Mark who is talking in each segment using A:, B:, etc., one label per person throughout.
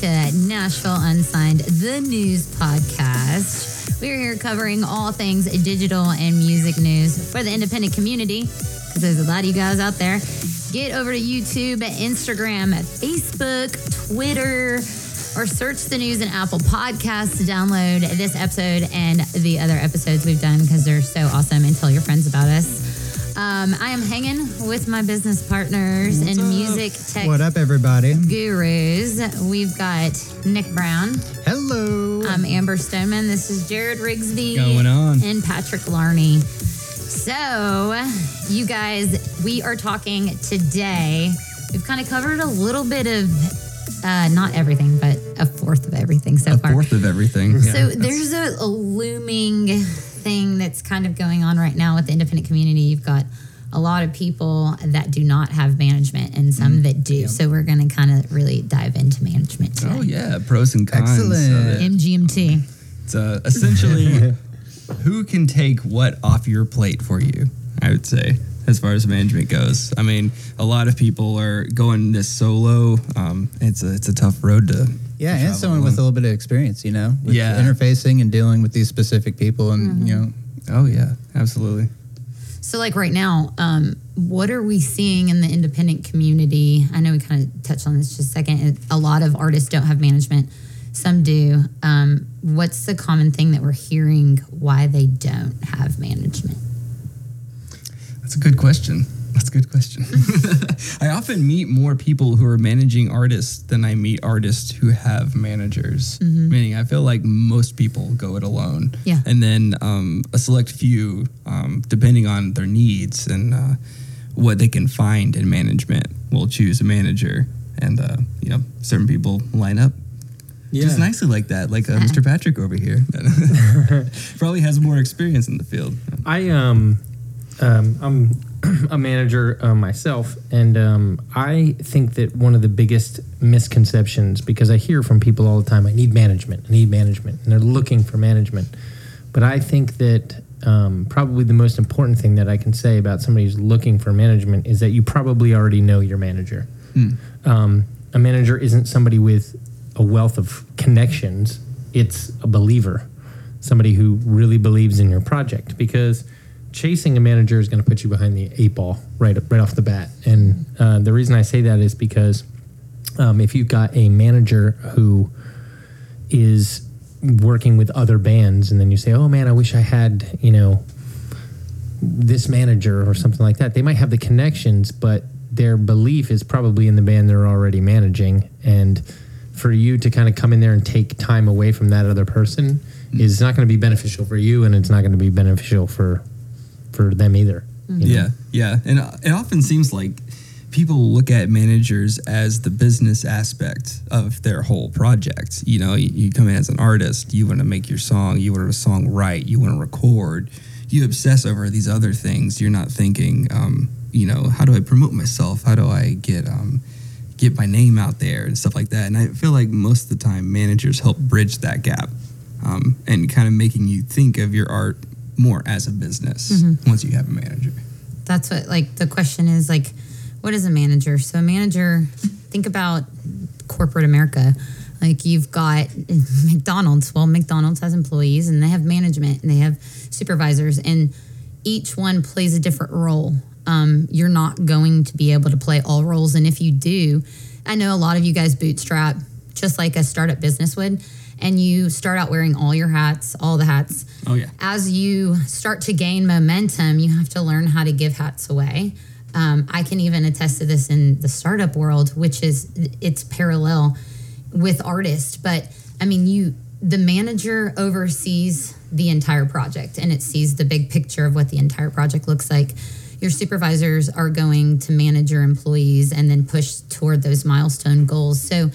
A: to Nashville Unsigned, the news podcast. We're here covering all things digital and music news for the independent community because there's a lot of you guys out there. Get over to YouTube, Instagram, Facebook, Twitter, or search the news in Apple Podcasts to download this episode and the other episodes we've done because they're so awesome and tell your friends about us. Um, I am hanging with my business partners and music tech
B: What up, everybody?
A: gurus. We've got Nick Brown.
B: Hello.
A: I'm Amber Stoneman. This is Jared Rigsby.
C: Going on.
A: And Patrick Larney. So, you guys, we are talking today. We've kind of covered a little bit of, uh, not everything, but a fourth of everything so far.
C: a fourth of everything.
A: So there's a, a looming thing that's kind of going on right now with the independent community. You've got a lot of people that do not have management and some
C: Mm-hmm.
A: that do. So we're going to kind of really dive into management today.
C: Oh yeah, pros and cons.
B: Excellent.
C: it.
A: MGMT.
C: It's uh, essentially who can take what off your plate for you. I would say, as far as management goes. I mean, a lot of people are going this solo. Um, it's a it's a tough road to.
B: yeah,
C: to
B: and
C: travel
B: someone with a little bit of experience, you know, with
C: Yeah.
B: interfacing and dealing with these specific people, and
A: Mm-hmm.
B: you know,
C: Oh yeah, absolutely.
A: So, like right now, um, what are we seeing in the independent community? I know we kind of touched on this just a second. A lot of artists don't have management, some do. Um, what's the common thing that we're hearing why they don't have management?
C: That's a good question. That's a good question. I often meet more people who are managing artists than I meet artists who have managers. Meaning, I feel like most people go it alone.
A: Yeah.
C: And then um, a select few, um, depending on their needs and uh, what they can find in management, will choose a manager. And, uh, you know, certain people line up just nicely like that, like uh, Mr. Patrick over here. Probably has more experience in the field.
D: I um, um I'm a manager uh, myself, and um, I think that one of the biggest misconceptions because I hear from people all the time, I need management, I need management, and they're looking for management. But I think that um, probably the most important thing that I can say about somebody who's looking for management is that you probably already know your manager. Um, a manager isn't somebody with a wealth of connections; it's a believer somebody who really believes in your project because chasing a manager is going to put you behind the eight ball right right off the bat. And uh, the reason I say that is because um, if you've got a manager who is working with other bands, and then you say, "Oh man, I wish I had you know this manager or something like that," they might have the connections, but their belief is probably in the band they're already managing, and for you to kind of come in there and take time away from that other person is not going to be beneficial for you, and it's not going to be beneficial for for them either. know?
C: Yeah, yeah, and uh, it often seems like people look at managers as the business aspect of their whole project. You know, you, you come in as an artist, you want to make your song, you want a song right, you want to record, you obsess over these other things. You're not thinking, um, you know, how do I promote myself? How do I get um, get my name out there and stuff like that? And I feel like most of the time, managers help bridge that gap um, and kind of making you think of your art more as a business once you have a manager.
A: That's what, like, the question is, like, what is a manager? So, a manager, think about corporate America. Like, you've got McDonald's. Well, McDonald's has employees and they have management and they have supervisors, and each one plays a different role. Um, you're not going to be able to play all roles. And if you do, I know a lot of you guys bootstrap just like a startup business would, and you start out wearing all your hats, all the hats
C: Oh yeah.
A: as you start to gain momentum, you have to learn how to give hats away. Um, I can even attest to this in the startup world, which is it's parallel with artists. But I mean, you the manager oversees the entire project and it sees the big picture of what the entire project looks like. Your supervisors are going to manage your employees and then push toward those milestone goals. So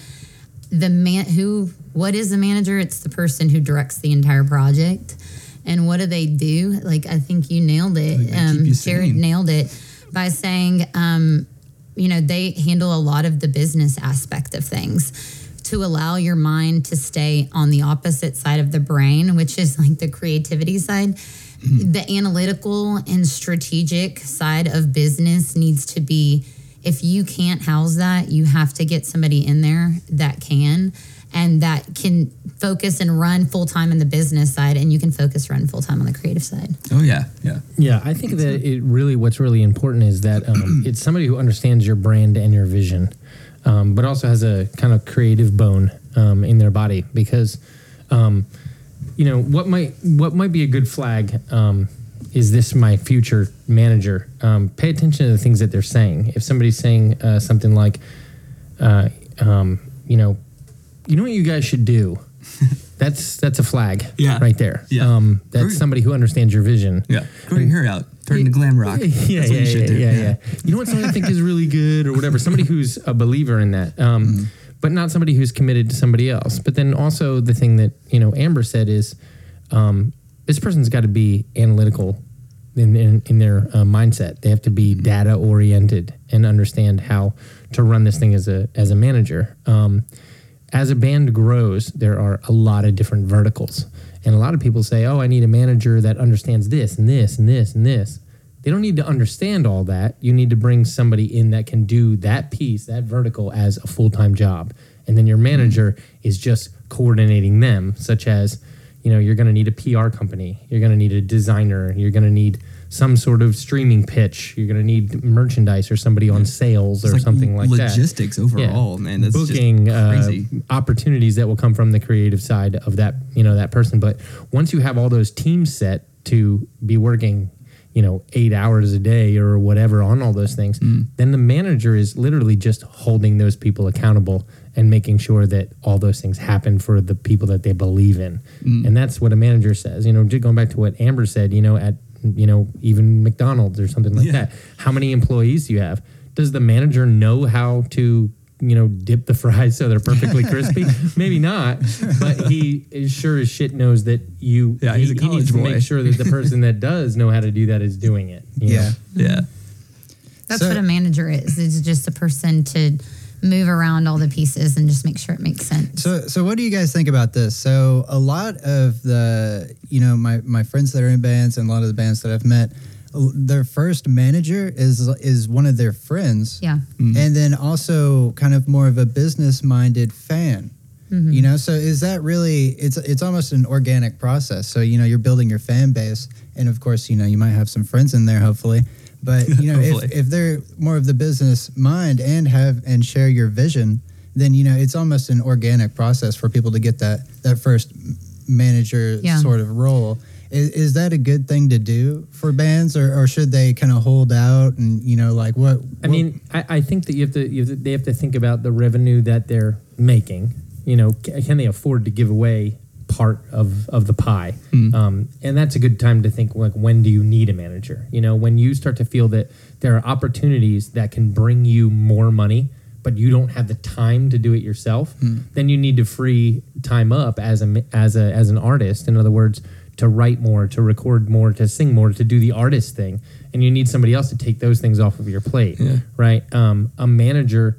A: the man who what is a manager? It's the person who directs the entire project. And what do they do? Like i think you nailed it.
C: They
A: um, jared nailed it by saying um, you know they handle a lot of the business aspect of things. To allow your mind to stay on the opposite side of the brain which is like the creativity side the analytical and strategic side of business needs to be if you can't house that, you have to get somebody in there that can and that can focus and run full time in the business side, and you can focus run full time on the creative side.
C: Oh yeah, yeah.
D: Yeah, I think that it really what's really important is that um, it's somebody who understands your brand and your vision, um, but also has a kind of creative bone um, in their body because, um, you know, what might what might be a good flag um, is this my future manager? Um, pay attention to the things that they're saying. If somebody's saying uh, something like, uh, um, you know, you know what you guys should do. That's that's a flag,
C: Yeah.
D: right there.
C: Yeah.
D: Um, that's
C: Great.
D: somebody who understands your vision.
C: Yeah. Your hair out. Turn into glam rock.
D: Yeah,
C: That's
D: yeah,
C: what you
D: yeah,
C: should do.
D: yeah, yeah. You know what somebody I think is really good or whatever. Somebody who's a believer in that, um,
C: Mm-hmm.
D: but not somebody who's committed to somebody else. But then also the thing that you know Amber said is, um, this person's got to be analytical in in, in their uh, mindset. They have to be data oriented and understand how to run this thing as a as a manager. Um, as a band grows, there are a lot of different verticals. And a lot of people say, oh, I need a manager that understands this and this and this and this. They don't need to understand all that. You need to bring somebody in that can do that piece, that vertical, as a full time job. And then your manager is just coordinating them, such as, you know, you're going to need a PR company, you're going to need a designer, you're going to need some sort of streaming pitch, you're going to need merchandise or somebody on sales
C: It's
D: or something like that
C: logistics overall, man. That's
D: booking
C: just
D: uh,
C: crazy.
D: opportunities that will come from the creative side of that you know that person but once you have all those teams set to be working you know eight hours a day or whatever on all those things
C: Mm.
D: then the manager is literally just holding those people accountable and making sure that all those things happen for the people that they believe in
C: Mm.
D: and that's what a manager says you know just going back to what amber said you know at you know even mcdonald's or something like
C: Yeah.
D: that how many employees do you have does the manager know how to you know dip the fries so they're perfectly crispy maybe not but he is sure as shit knows that you
C: Yeah,
D: he,
C: he's a
D: he needs
C: college
D: to
C: boy.
D: make sure that the person that does know how to do that is doing it you
B: Yeah.
D: know?
C: yeah.
A: That's
B: So-
A: what a manager is. It's just a person to move around all the pieces and just make sure it makes sense.
B: So, so what do you guys think about this? So, a lot of the, you know, my my friends that are in bands and a lot of the bands that I've met, their first manager is is one of their friends.
A: yeah. Mm-hmm.
B: and then also kind of more of a business minded fan. Mm-hmm. You know, so is that really? It's it's almost an organic process. So you know, you're building your fan base, and of course, you know, you might have some friends in there, hopefully. But you know, if, if they're more of the business mind and have and share your vision, then you know it's almost an organic process for people to get that that first manager
A: Yeah.
B: sort of role. Is, is that a good thing to do for bands, or, or should they kind of hold out and you know, like what?
D: I mean, I, I think that you have to, you have to, they have to think about the revenue that they're making. You know, can they afford to give away part of of the pie? Um, and that's a good time to think like, when do you need a manager? You know, when you start to feel that there are opportunities that can bring you more money, but you don't have the time to do it yourself, then you need to free time up as a as a as an artist. In other words. To write more, to record more, to sing more, to do the artist thing, and you need somebody else to take those things off of your plate
C: Yeah.
D: right? Um, a manager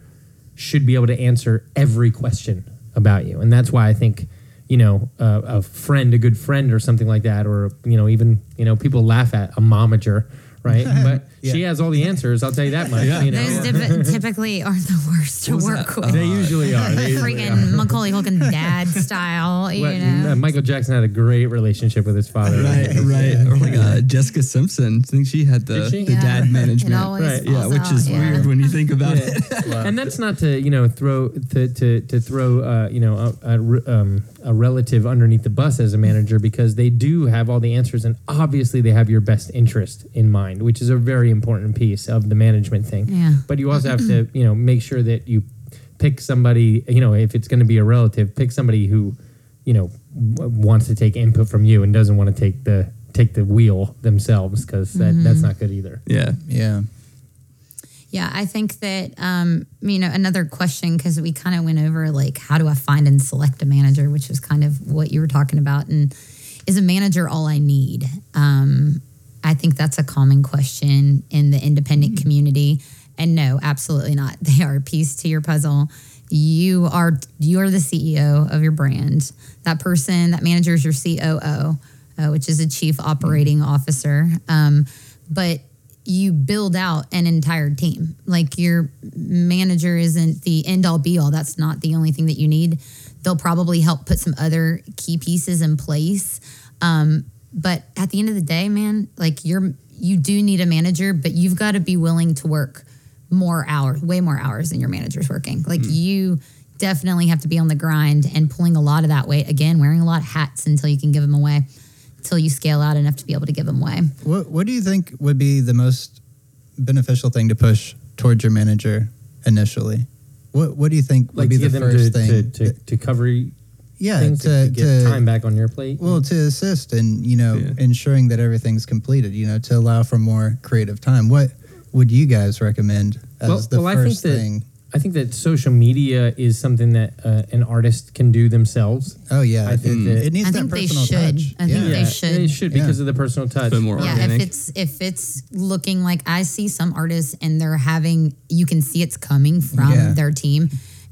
D: should be able to answer every question about you, and that's why I think you know uh, a friend, a good friend, or something like that, or you know even you know people laugh at a momager, right? But she has all the answers. I'll tell you that much. You know,
A: Those typ- typically are the worst to work
C: that?
A: with.
D: they usually are. They usually are.
A: Freaking Macaulay Culkin dad style, you
D: What-
A: know.
D: uh, Michael Jackson had a great relationship with his father.
C: Right, right. Or like uh, Jessica Simpson. I think she had the,
D: she?
C: the
A: Yeah.
C: dad management.
A: It always
C: right. Yeah,
A: falls
C: which is
A: out, yeah.
C: weird when you think about it.
D: and that's not to you know throw to to, to throw uh, you know a, a, um, a relative underneath the bus as a manager because they do have all the answers and obviously they have your best interest in mind, which is a very important piece of the management thing.
A: Yeah.
D: But you also have to you know make sure that you pick somebody you know if it's going to be a relative, pick somebody who you know w- wants to take input from you and doesn't want to take the take the wheel themselves because that, that's mm-hmm. not good either.
C: yeah.
B: yeah.
A: Yeah, I think that um, you know another question because we kind of went over like how do I find and select a manager, which was kind of what you were talking about, and is a manager all I need? Um, I think that's a common question in the independent community, and no, absolutely not. They are a piece to your puzzle. You are you are the CEO of your brand. That person, that manager is your COO, uh, which is a chief operating officer. Um, but you build out an entire team. Like your manager isn't the end all be all. That's not the only thing that you need. They'll probably help put some other key pieces in place. Um, but at the end of the day, man, like you're you do need a manager, but you've got to be willing to work more hours, way more hours than your manager's working. Like you definitely have to be on the grind and pulling a lot of that weight. Again, wearing a lot of hats until you can give them away, until you scale out enough to be able to give them away.
B: What What do you think would be the most beneficial thing to push towards your manager initially? What What do you think would
D: Like
B: be the first
D: to,
B: thing?
D: to, to, to cover
B: yeah,
D: to,
B: to,
D: to get
B: to-
D: time back on your plate.
B: Well, to assist and you know
C: Yeah.
B: ensuring that everything's completed, you know, to allow for more creative time. What would you guys recommend as
D: Well-
B: the
D: well, I think
B: first
D: that-
B: thing?
D: I think that social media is something that uh, an artist can do themselves.
B: Oh yeah,
D: I think
B: it,
D: that-
B: it needs
A: I
B: that
A: think they
B: personal
A: should.
B: touch.
A: I think
B: yeah.
A: they should.
D: They should
B: Yeah.
D: because of the personal touch.
C: bit more
A: Yeah,
C: organic.
A: if it's if it's looking like I see some artists and they're having, you can see it's coming from
B: Yeah.
A: their team,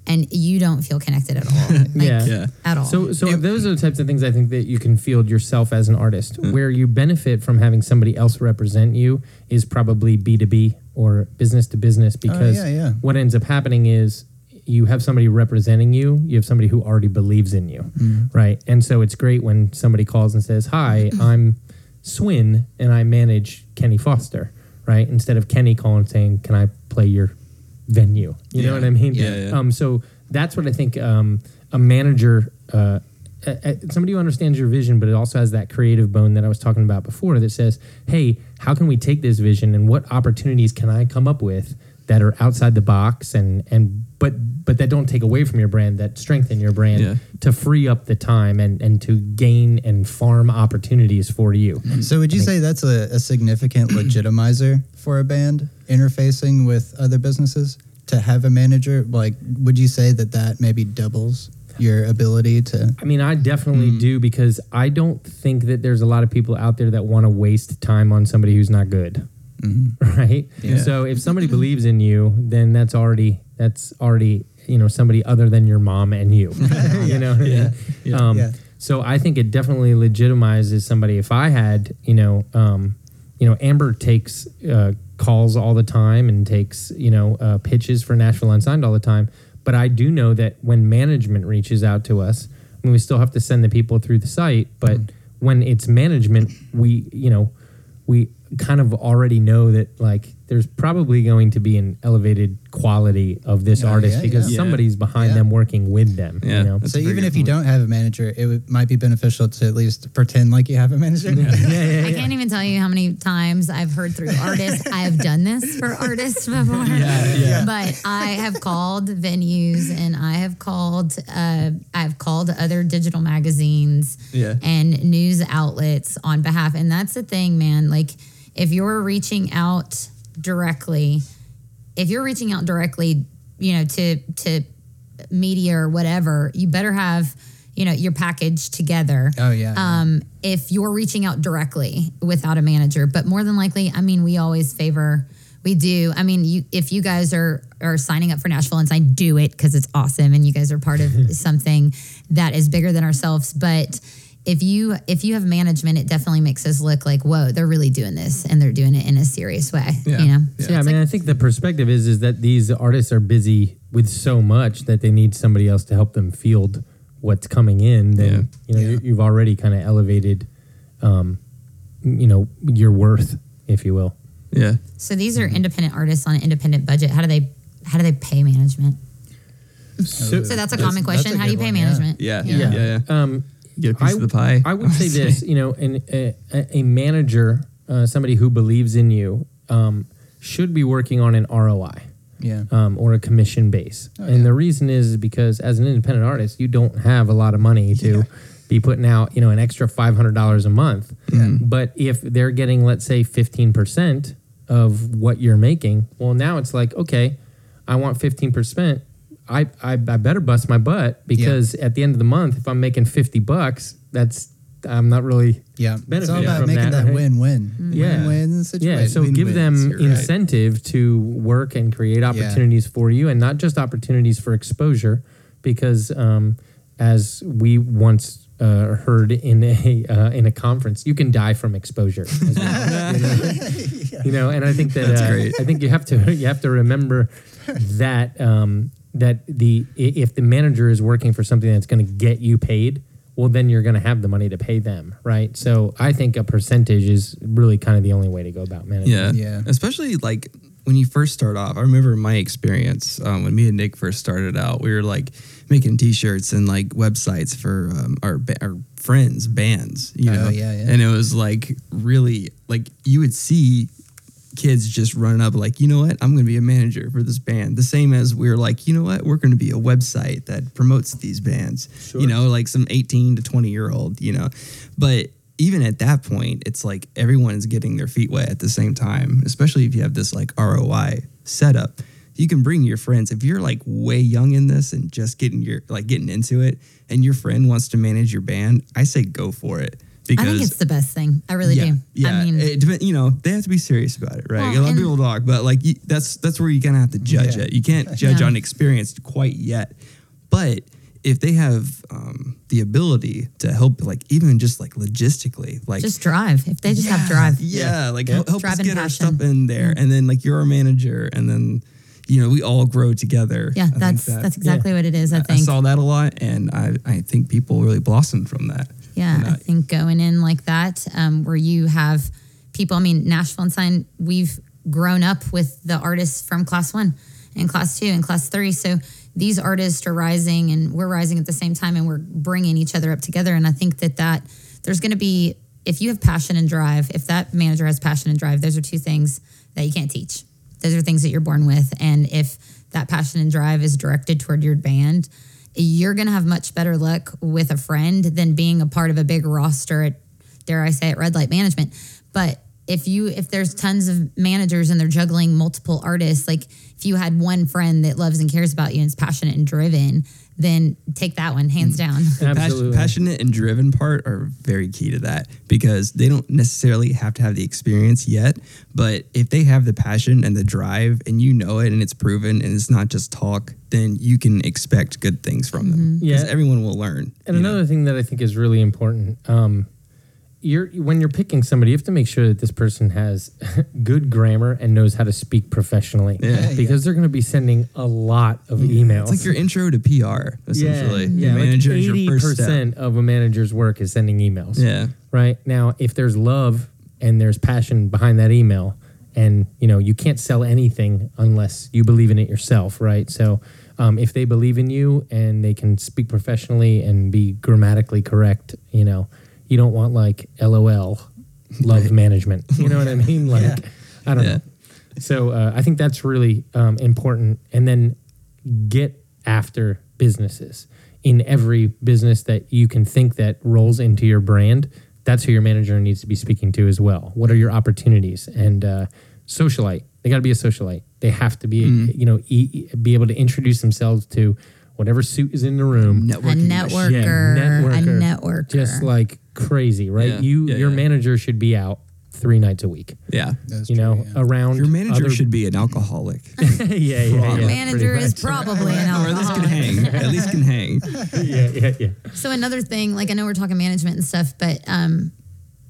A: and you don't feel connected at all. Like,
D: Yeah.
C: Yeah.
A: at all.
D: So, so those are the types of things I think that you can field yourself as an artist. Where you benefit from having somebody else represent you is probably B two B or business to business because
B: yeah, yeah.
D: what ends up happening is you have somebody representing you. You have somebody who already believes in you, right? And so it's great when somebody calls and says, "Hi, I'm Swin, and I manage Kenny Foster." Right? Instead of Kenny calling saying, "Can I play your venue?" You know what I mean?
C: Yeah, yeah.
D: Um, so that's what I think um, a manager, uh, somebody who understands your vision, but it also has that creative bone that I was talking about before that says, hey, how can we take this vision and what opportunities can I come up with that are outside the box and, and but but that don't take away from your brand, that strengthen your brand
C: Yeah.
D: to free up the time and, and to gain and farm opportunities for you. Mm-hmm.
B: So would you say that's a, a significant legitimizer for a band interfacing with other businesses to have a manager? Like, would you say that that maybe doubles your ability to?
D: I mean, I definitely do because I don't think that there's a lot of people out there that want to waste time on somebody who's not good. Right?
C: Yeah.
D: So if somebody believes in you, then that's already that's already, you know, somebody other than your mom and you. you know what I mean?
C: Yeah.
D: Um,
B: Yeah.
D: so I think it definitely legitimizes somebody. If I had, you know, um, you know, Amber takes uh, calls all the time and takes, you know, uh, pitches for Nashville Unsigned all the time. But I do know that when management reaches out to us, I mean, we still have to send the people through the site. But mm-hmm. when it's management, we, you know, we kind of already know that like there's probably going to be an elevated quality of this
B: Oh,
D: artist
B: yeah,
D: because
C: yeah.
D: somebody's behind
B: Yeah.
D: them working with them.
C: Yeah.
D: You know?
C: That's
B: so
C: a very
B: even
C: good
B: if you
C: point.
B: don't have a manager, it would, might be beneficial to at least pretend like you have a manager.
A: I can't even tell you how many times I've heard through artists. I have done this for artists before.
C: yeah.
A: But I have called venues and I have called uh, I've called other digital magazines
C: Yeah.
A: and news outlets on behalf. And that's the thing, man. Like if you're reaching out directly, if you're reaching out directly, you know, to to media or whatever, you better have, you know, your package together
B: Oh yeah.
A: um, if you're reaching out directly without a manager. But more than likely, I mean, we always favor. We do. I mean, you if you guys are are signing up for Nashville and I do it because it's awesome, and you guys are part of something that is bigger than ourselves. But if you if you have management, it definitely makes us look like whoa, they're really doing this, and they're doing it in a serious way.
C: Yeah.
A: You know,
C: Yeah.
D: Yeah, I mean, I think the perspective is is that these artists are busy with so much that they need somebody else to help them field what's coming in. Then
C: Yeah.
D: you know
B: Yeah.
D: you you've already kind of elevated, um, you know, your worth, if you will.
C: Yeah.
A: so these are independent artists on an independent budget. How do they how do they pay management?
D: So,
A: So that's a common
B: that's
A: question.
B: a
A: How do you pay
B: one, yeah.
A: management?
C: Yeah.
D: yeah,
C: Yeah. Yeah.
D: Um,
C: Get a piece
D: I-
C: of the pie.
D: I would say this, you know, a, a- manager, uh, somebody who believes in you, um, should be working on an ROI.
B: yeah.
D: um, or a commission base.
B: Oh,
D: and
B: yeah.
D: the reason is because as an independent artist, you don't have a lot of money to be putting out, you know, an extra five hundred dollars a month. But if they're getting, let's say, fifteen percent of what you're making, well, now it's like, okay, I want fifteen percent. I, I I better bust my butt because at the end of the month, if I'm making fifty bucks, that's I'm not really
B: Yeah, it's all about
D: from
B: making
D: that,
B: that,
D: right?
B: win-win.
D: Yeah.
B: win-win situation.
D: yeah, so give
B: Win-wins,
D: them
B: you're right.
D: incentive to work and create opportunities for you, and not just opportunities for exposure, because um, as we once uh, heard in a uh, in a conference, you can die from exposure. as well, you, know? And I think that uh. I think you have to you have to remember that um, that the if the manager is working for something that's going to get you paid, well, then you're going to have the money to pay them, right? So I think a percentage is really kind of the only way to go about managing.
C: Yeah.
B: Yeah.
C: Especially like when you first start off. I remember my experience um, when me and Nick first started out. We were like making T-shirts and like websites for um, our ba- our friends bands. You
B: Oh,
C: know.
B: yeah, yeah.
C: And it was like really like you would see kids just running up like you know what? I'm going to be a manager for this band. The same as we are like you know what? We're going to be a website that promotes these bands. You know like some 18 to 20 year old you know? But even at that point it's like everyone is getting their feet wet at the same time especially if you have this like roi setup. You can bring your friends if you're like way young in this and just getting your like getting into it and your friend wants to manage your band i say go for it because
A: I think it's the best thing. I really
C: yeah,
A: do.
C: Yeah,
A: I mean,
C: it depend, you know, they have to be serious about it, right?
A: Well,
C: a lot of people talk, but like you, that's that's where you kind of have to judge
B: Yeah.
C: it. You can't judge
A: Yeah.
C: on experience quite yet, but if they have um, the ability to help, like even just like logistically, like
A: just drive. If they just have drive.
C: yeah, like help, help
A: Drive
C: us
A: and
C: get our
A: passion.
C: stuff in there, and then like you're our manager, and then you know we all grow together.
A: Yeah,
C: I
A: that's
C: that-
A: that's exactly what it is. I
C: I
A: think.
C: I saw that a lot, and I I think people really blossomed from that.
A: Yeah,
C: And
A: I think going in like that, um, where you have people. I mean, Nashville Unsigned. We've grown up with the artists from class one, and class two, and class three. So these artists are rising, and we're rising at the same time, and we're bringing each other up together. And I think that that there's going to be if you have passion and drive. If that manager has passion and drive, those are two things that you can't teach. Those are things that you're born with, and if that passion and drive is directed toward your band, you're going to have much better luck with a friend than being a part of a big roster at dare I say it red light management. But if you if there's tons of managers and they're juggling multiple artists like if you had one friend that loves and cares about you and is passionate and driven then take that one hands down
D: Absolutely.
C: passionate and driven part are very key to that because they don't necessarily have to have the experience yet. But if they have the passion and the drive and you know it and it's proven and it's not just talk, then you can expect good things from them. Because
D: Yeah.
C: everyone will learn.
D: And
C: you know?
D: another thing that I think is really important, um, you're when you're picking somebody, you have to make sure that this person has good grammar and knows how to speak professionally.
C: Yeah.
D: Because they're going to be sending a lot of emails.
C: It's like your intro to PR, essentially.
D: Yeah,
C: Your
D: like eighty percent of a manager's work is sending emails.
C: Yeah.
D: Right now, if there's love and there's passion behind that email, and you know you can't sell anything unless you believe in it yourself, right? So, um, if they believe in you and they can speak professionally and be grammatically correct, you know, you don't want like LOL, love management. You know what I mean? Like, I don't
C: Yeah.
D: know. So uh, I think that's really um, important. And then get after businesses in every business that you can think that rolls into your brand. That's who your manager needs to be speaking to as well. What are your opportunities? And uh, socialite, they got to be a socialite. They have to be, you know, e- be able to introduce themselves to whatever suit is in the room.
A: a
C: Networking.
A: networker, a networker
D: just like crazy, right?
C: Yeah.
D: You,
C: Yeah,
D: your
C: yeah.
D: manager should be out three nights a week.
C: Yeah.
B: That's
D: you know,
B: true, yeah.
D: around
C: Your manager
D: other-
C: should be an alcoholic.
D: yeah, yeah, yeah.
A: Your manager is
D: much.
A: probably an
C: or at least can
A: alcoholic.
C: hang. At least can hang.
D: yeah, yeah, yeah.
A: So another thing, like I know we're talking management and stuff, but um,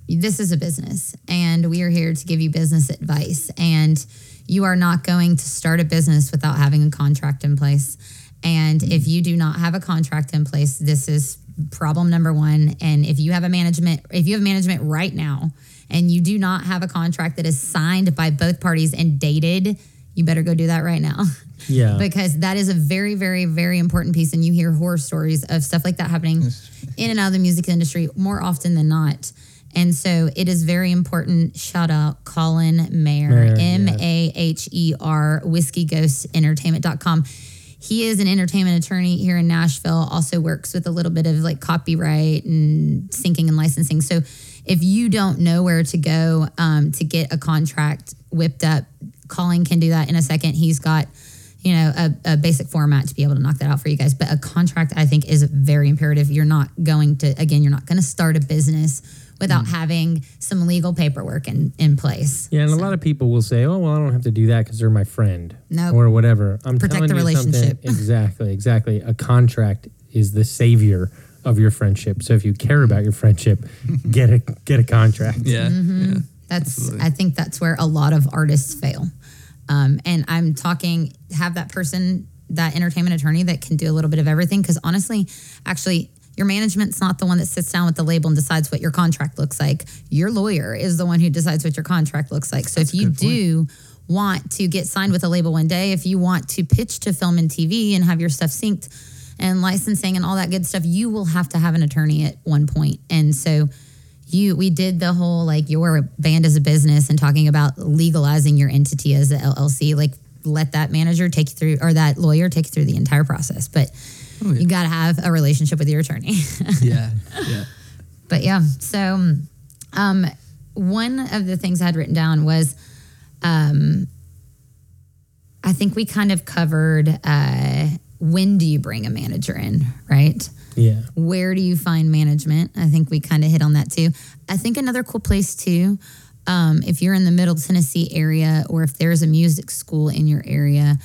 A: this is a business, and we are here to give you business advice. And you are not going to start a business without having a contract in place. And if mm-hmm. you do not have a contract in place, this is problem number one. And if you have a management, if you have management right now, and you do not have a contract that is signed by both parties and dated, you better go do that right now.
D: Yeah.
A: because that is a very, very, very important piece. And you hear horror stories of stuff like that happening in and out of the music industry more often than not. And so it is very important. Shout out Colin
D: Maher,
A: M A H E R, whiskeyghossentertainment.com. He is an entertainment attorney here in Nashville, also works with a little bit of like copyright and syncing and licensing. So if you don't know where to go um, to get a contract whipped up, Colin can do that in a second. He's got you know, a, a basic format to be able to knock that out for you guys. But a contract, I think, is very imperative. You're not going to, again, you're not going to start a business without mm. having some legal paperwork in, in place.
D: Yeah, and a lot of people will say, "Oh, well, I don't have to do that because they're my friend,
A: Nope.
D: or whatever." I'm
A: Protect
D: telling
A: the
D: you something-
A: relationship.
D: Exactly, exactly. A contract is the savior of your friendship. So if you care mm-hmm. about your friendship, get a get a contract.
C: Yeah. yeah. Mm-hmm.
A: That's
C: Absolutely.
A: I think that's where a lot of artists fail. Um, and I'm talking have that person, that entertainment attorney that can do a little bit of everything. Because honestly, actually, your management's not the one that sits down with the label and decides what your contract looks like. Your lawyer is the one who decides what your contract looks like. So if you do want to get signed with a label one day, if you want to pitch to film and TV and have your stuff synced and licensing and all that good stuff, you will have to have an attorney at one point. And so you we did the whole like your band as a business and talking about legalizing your entity as a LLC. Like let that manager take you through or that lawyer take you through the entire process. But you got to have a relationship with your attorney.
C: Yeah. Yeah.
A: but yeah, so um, one of the things I had written down was um, I think we kind of covered uh, when do you bring a manager in, right?
D: Yeah.
A: where do you find management? I think we kind of hit on that too. I think another cool place too, um, if you're in the Middle Tennessee area or if there's a music school in your area,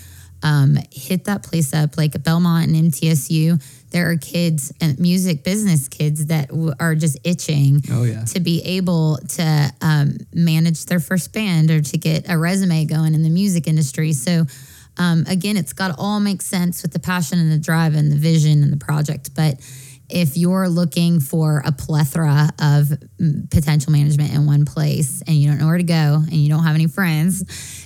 A: um, hit that place up. Like Belmont and MTSU, there are kids and music business kids that w- are just itching
C: Oh, yeah.
A: to be able to um, manage their first band or to get a resume going in the music industry. So, um, again, it's got to all make sense with the passion and the drive and the vision and the project. But if you're looking for a plethora of potential management in one place and you don't know where to go and you don't have any friends,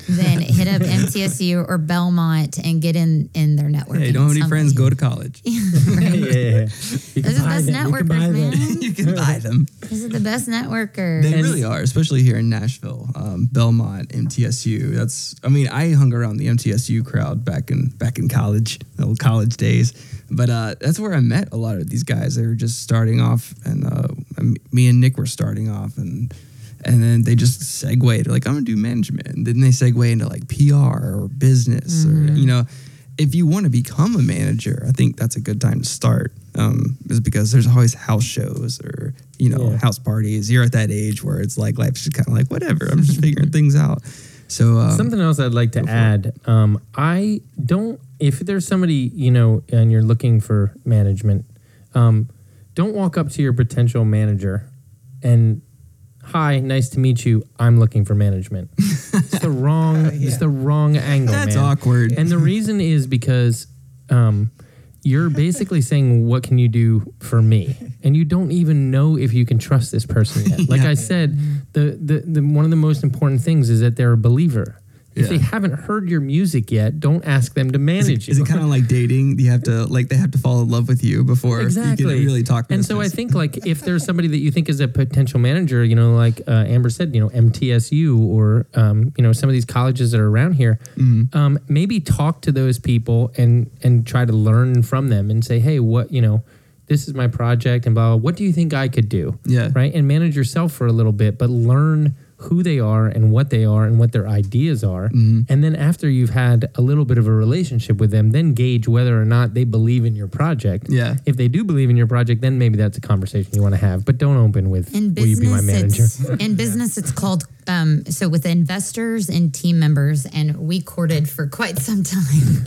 A: then hit up MTSU or Belmont and get in in their network.
C: Hey, don't have any friends, go to college.
D: yeah. You
A: Those are
D: can
A: the
D: buy
A: best
D: them. You can buy
A: networkers,
D: them.
A: man.
C: you can buy them.
A: Those are the best networkers.
C: They really are, especially here in Nashville, um, Belmont, MTSU. That's, I mean, I hung around the MTSU crowd back in back in college, the old college days. But uh, that's where I met a lot of these guys. They were just starting off, and uh, me and Nick were starting off, and and then they just segued like I'm gonna do management, and then they segue into like PR or business, or you know. If you want to become a manager, I think that's a good time to start. Um, is because there's always house shows or you know
D: Yeah.
C: house parties. You're at that age where it's like life's just kind of like whatever. I'm just figuring things out. So um,
D: Something else I'd like to add. Um, I don't. If there's somebody you know and you're looking for management, um, don't walk up to your potential manager and hi, nice to meet you. I'm looking for management. it's the wrong. It's the wrong angle.
C: That's
D: man.
C: awkward.
D: And the reason is because um, you're basically saying, "What can you do for me?" And you don't even know if you can trust this person yet. Like
C: Yeah.
D: I said, the, the the one of the most important things is that they're a believer. If they haven't heard your music yet, don't ask them to
C: is
D: manage
C: it, is
D: you.
C: it kind of like dating? You have to like they have to fall in love with you before
D: exactly
C: you can really talk.
D: and so I think like if there's somebody that you think is a potential manager, you know, like uh, Amber said, you know, MTSU or um, you know some of these colleges that are around here,
C: Mm-hmm.
D: um, maybe talk to those people and and try to learn from them and say, hey, what you know, this is my project and blah. blah what do you think I could do?
C: Yeah.
D: right. And manage yourself for a little bit, but learn who they are and what they are and what their ideas are.
C: Mm-hmm.
D: And then after you've had a little bit of a relationship with them, then gauge whether or not they believe in your project.
C: Yeah.
D: If they do believe in your project, then maybe that's a conversation you want to have. But don't open with
A: in
D: will you be my
A: business
D: manager?
A: it's in business it's called um, so with investors and team members and we courted for quite some time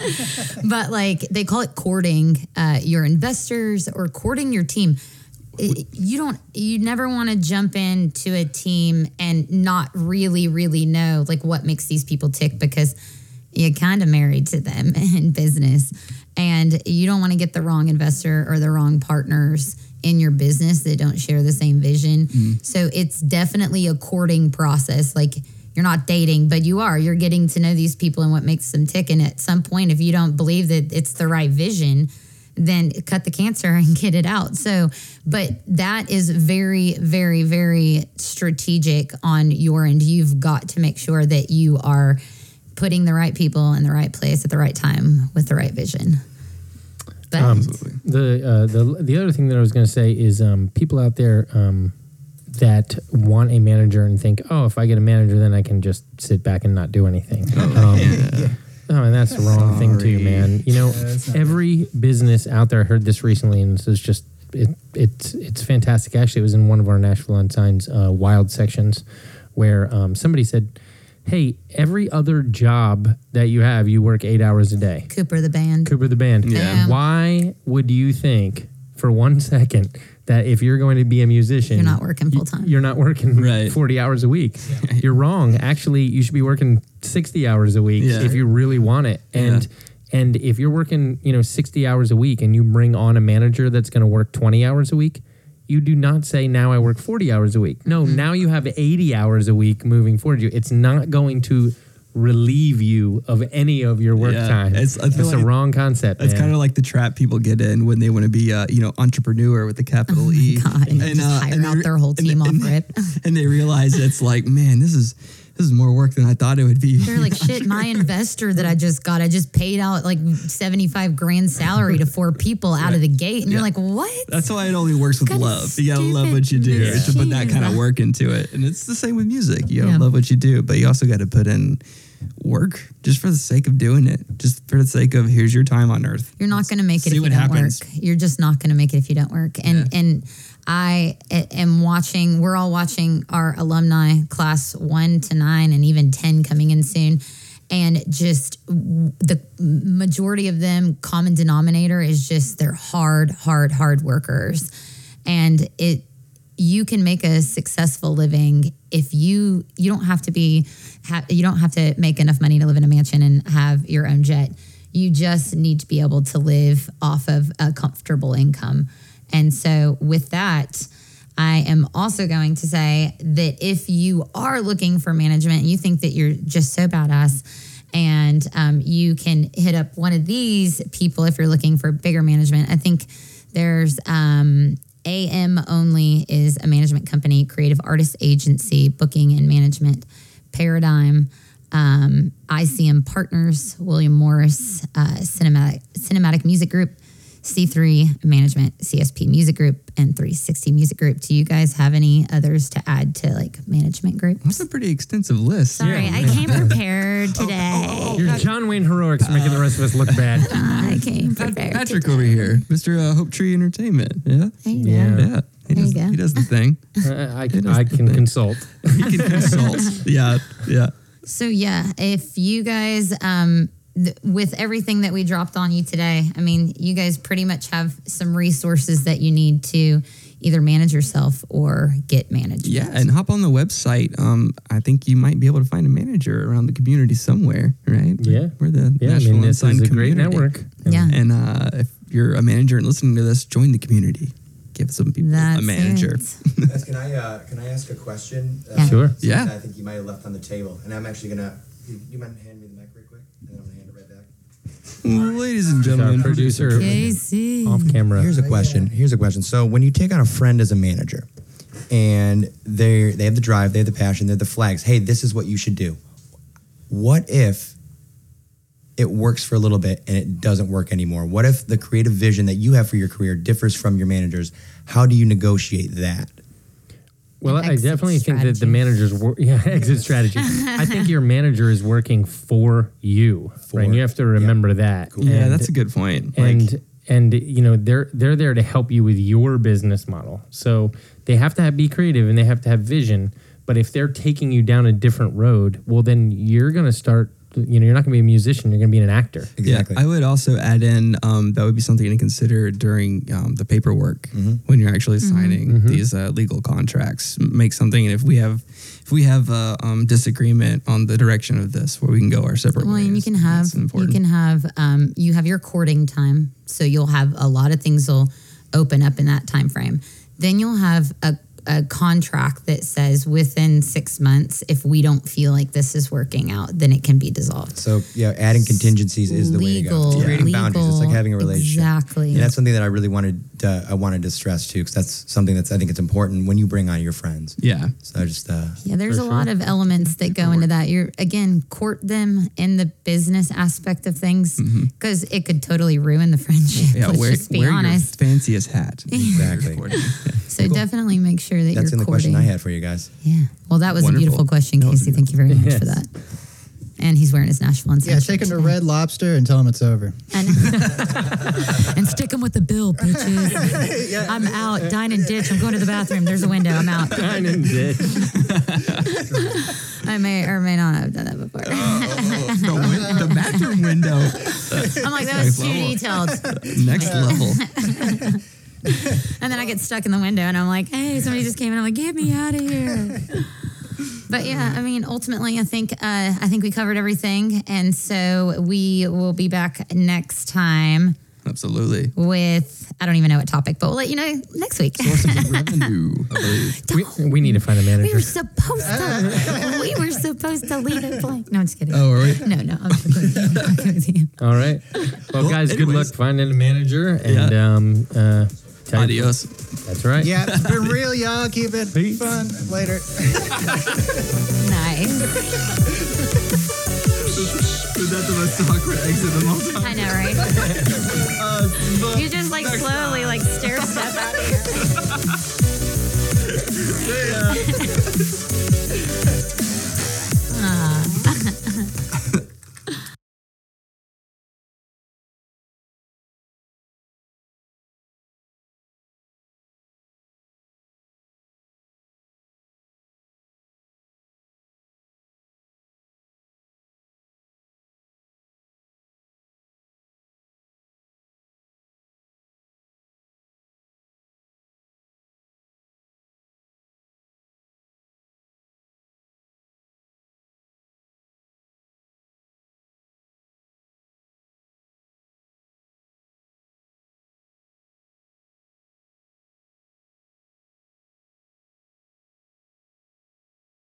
A: but like they call it courting uh, your investors or courting your team It- you don't you never want to jump into a team and not really really know like what makes these people tick because you're kind of married to them in business. And you don't want to get the wrong investor or the wrong partners in your business that don't share the same vision. Mm-hmm. So it's definitely a courting process like you're not dating but you are. You're getting to know these people and what makes them tick. And at some point if you don't believe that it's the right vision then cut the cancer and get it out. So, but that is very, very, very strategic on your end. You've got to make sure that you are putting the right people in the right place at the right time with the right vision. But
D: Um,
C: Absolutely.
D: The uh, the the other thing that I was going to say is um, people out there um, that want a manager and think, oh, if I get a manager, then I can just sit back and not do anything. Um, Oh, and that's the wrong thing too,
C: Sorry.
D: man. You know,
B: Yeah, that's not
D: every business out there I heard this recently, and this is just it, it's it's fantastic. Actually, it was in one of our Nashville Unsigned uh, wild sections where um, somebody said, "Hey, every other job that you have, you work eight hours a day."
A: Cooper the band.
D: Cooper the band.
A: Yeah.
D: Why would you think for one second that if you're going to be a musician,
A: You're not working full time.
D: You're not working
C: Right.
D: 40 hours a week. You're wrong. Actually, you should be working 60 hours a week
C: Yeah.
D: if you really want it. And and if you're working, you know, 60 hours a week and you bring on a manager that's going to work 20 hours a week, you do not say now I work 40 hours a week. No,
C: Mm-hmm.
D: now you have 80 hours a week moving forward you. It's not going to relieve you of any of your work
C: Yeah.
D: time.
C: It's-
D: It's,
C: I feel
D: a wrong concept.
C: It's kind of like the trap people get in when they want to be, uh, you know, entrepreneur with a capital E.
A: Oh God, and just hire
C: they
A: out their whole team
C: they-
A: off
C: and,
A: rip.
C: And they realize it's like, man, this is this is more work than I thought it would be.
A: They're like, shit, my investor that I just got, I just paid out like 75 grand salary to four people out of the gate. And you're like, what?
C: That's why it only works with
A: Kind
C: love. You gotta love what you
A: stupid
C: do to put that kind of work into it. And it's the same with music. You gotta
A: Yeah.
C: love what you do, but you also got to put in work just for the sake of doing it. Just for the sake of here's your time on earth.
A: You're not going to make it if you don't
C: happens.
A: work. You're just not going to make it if you don't work. And
C: Yeah.
A: and I a- am watching. We're all watching our alumni class one to nine, and even ten coming in soon. And just the majority of them, common denominator is just they're hard, hard, hard workers, and it you can make a successful living if you you don't have to be ha, you don't have to make enough money to live in a mansion and have your own jet. You just need to be able to live off of a comfortable income. And so with that i am also going to say that if you are looking for management and you think that you're just so badass and um, you can hit up one of these people if you're looking for bigger management. I think there's um, AM Only is a management company, creative artist agency, booking and management, Paradigm, um, ICM Partners, William Morris, uh, Cinematic Cinematic Music Group, C3 Management, CSP Music Group, and 360 Music Group. Do you guys have any others to add to like management groups?
C: That's a pretty extensive list.
A: Sorry, I came prepared today.
D: Your John Wayne heroics making the rest of us look bad.
A: I came prepared.
C: Patrick
A: today.
C: over here, Mr. Uh, Hope Tree Entertainment. Yeah.
A: There you go.
D: Yeah.
C: Yeah. He
A: There
C: does,
A: you go.
C: he does the thing.
D: Uh, I, I can consult.
C: He can consult. Yeah. Yeah.
A: So yeah, if you guys, um, th- with everything that we dropped on you today, I mean, you guys pretty much have some resources that you need to either manage yourself or get managed.
C: Yeah, and hop on the website. Um, I think you might be able to find a manager around the community somewhere, right?
D: Yeah.
C: we're the
D: Yeah, I
C: national
D: mean, this is a great network.
A: Yeah.
C: And uh, if you're a manager and listening to this, join the community. Give some people
A: That's
C: a manager.
E: Guys, can I uh, can I ask a question? Uh,
A: Yeah.
D: Sure.
C: Yeah.
E: I think you might have left on the table, and I'm actually gonna. You, you mind hand me the mic real quick, and then I'm gonna hand it right back.
C: Ladies and
D: Our
C: gentlemen,
D: producer
A: Casey.
D: off camera.
E: Here's a question. Here's a question. So when you take on a friend as a manager, and they they have the drive, they have the passion, they're the flags. Hey, this is what you should do. What if it works for a little bit and it doesn't work anymore? What if the creative vision that you have for your career differs from your manager's? How do you negotiate that?
D: Well, I
A: Exit
D: definitely think that the managers work. Yeah, exit strategy. I think your manager is working for you,
E: For-
D: right? And you have to remember that.
C: yeah,
D: And-
C: that's a good point.
D: and
C: like,
D: and you know they're they're there to help you with your business model. So they have to have, be creative and they have to have vision. But if they're taking you down a different road, well, then you're going to start. You know, you're not going to be a musician. You're going to be an actor.
E: Exactly.
C: Yeah, I would also add in um, that would be something to consider during um, the paperwork when you're actually signing these uh, legal contracts. Make something, and if we have if we have a um, disagreement on the direction of this, where we can go our separate
A: Well,
C: ways.
A: and you can have you can have um, you have your courting time, so you'll have a lot of things will open up in that time frame. Then you'll have a, a contract that says within six months, if we don't feel like this is working out, then it can be dissolved.
E: So yeah, adding contingencies is the way to go. It's
A: Legal,
E: creating boundaries. It's like
A: legal,
E: having a relationship.
A: exactly.
E: And that's something that I really wanted to, I wanted to stress too, because that's something that's I think it's important when you bring on your friends.
C: yeah,
E: So I just uh,
A: Yeah, there's a lot of elements that go into that. You're again court them in the business aspect of things because it could totally ruin the friendship.
C: yeah.
A: Let's
C: wear
A: just be
C: wear
A: honest.
C: your fanciest hat.
E: exactly.
A: So definitely make sure that
E: That's
A: you're
E: in the
A: courting.
E: question I had for you guys.
A: Yeah. Well, that was
C: Wonderful.
A: a beautiful question,
C: That was
A: Casey. Thank you very much for that. And he's wearing his Nashville
B: Yeah,
A: Unsigned
B: take him to Red Lobster and tell him it's over.
A: And, and stick him with the bill, bitches. I'm out. Dine and ditch. I'm going to the bathroom. There's a window. I'm out.
D: Kind of did.
A: I may or may not have done that before.
C: Oh, oh, oh, the, win- the bathroom window,
A: I'm like, that was too
C: level.
A: detailed.
C: next level.
A: and then I get stuck in the window, and I'm like, "Hey, somebody just came in." I'm like, "Get me out of here!" But yeah, I mean, ultimately, I think uh, I think we covered everything, and so we will be back next time
C: Absolutely.
A: with I don't even know what topic, but we'll let you know next week.
C: Sources of revenue, I.
D: We, we need to find a manager.
A: We
D: manager.
A: were supposed to. we were supposed to leave it blank. No, I'm just kidding.
C: Oh, are we?
A: No, no, I'm joking with you. I'm joking with you.
D: All right. Well, guys, good luck finding a manager. And
C: Yeah.
D: um, uh, tell
C: Adios.
D: That's right.
B: Yeah, it's been real, y'all. Keep it
D: Peace.
B: fun. Later.
A: Nice.
C: Was that the most awkward exit of all time?
A: I know, right? Uh, you just like slowly like stair step out of here.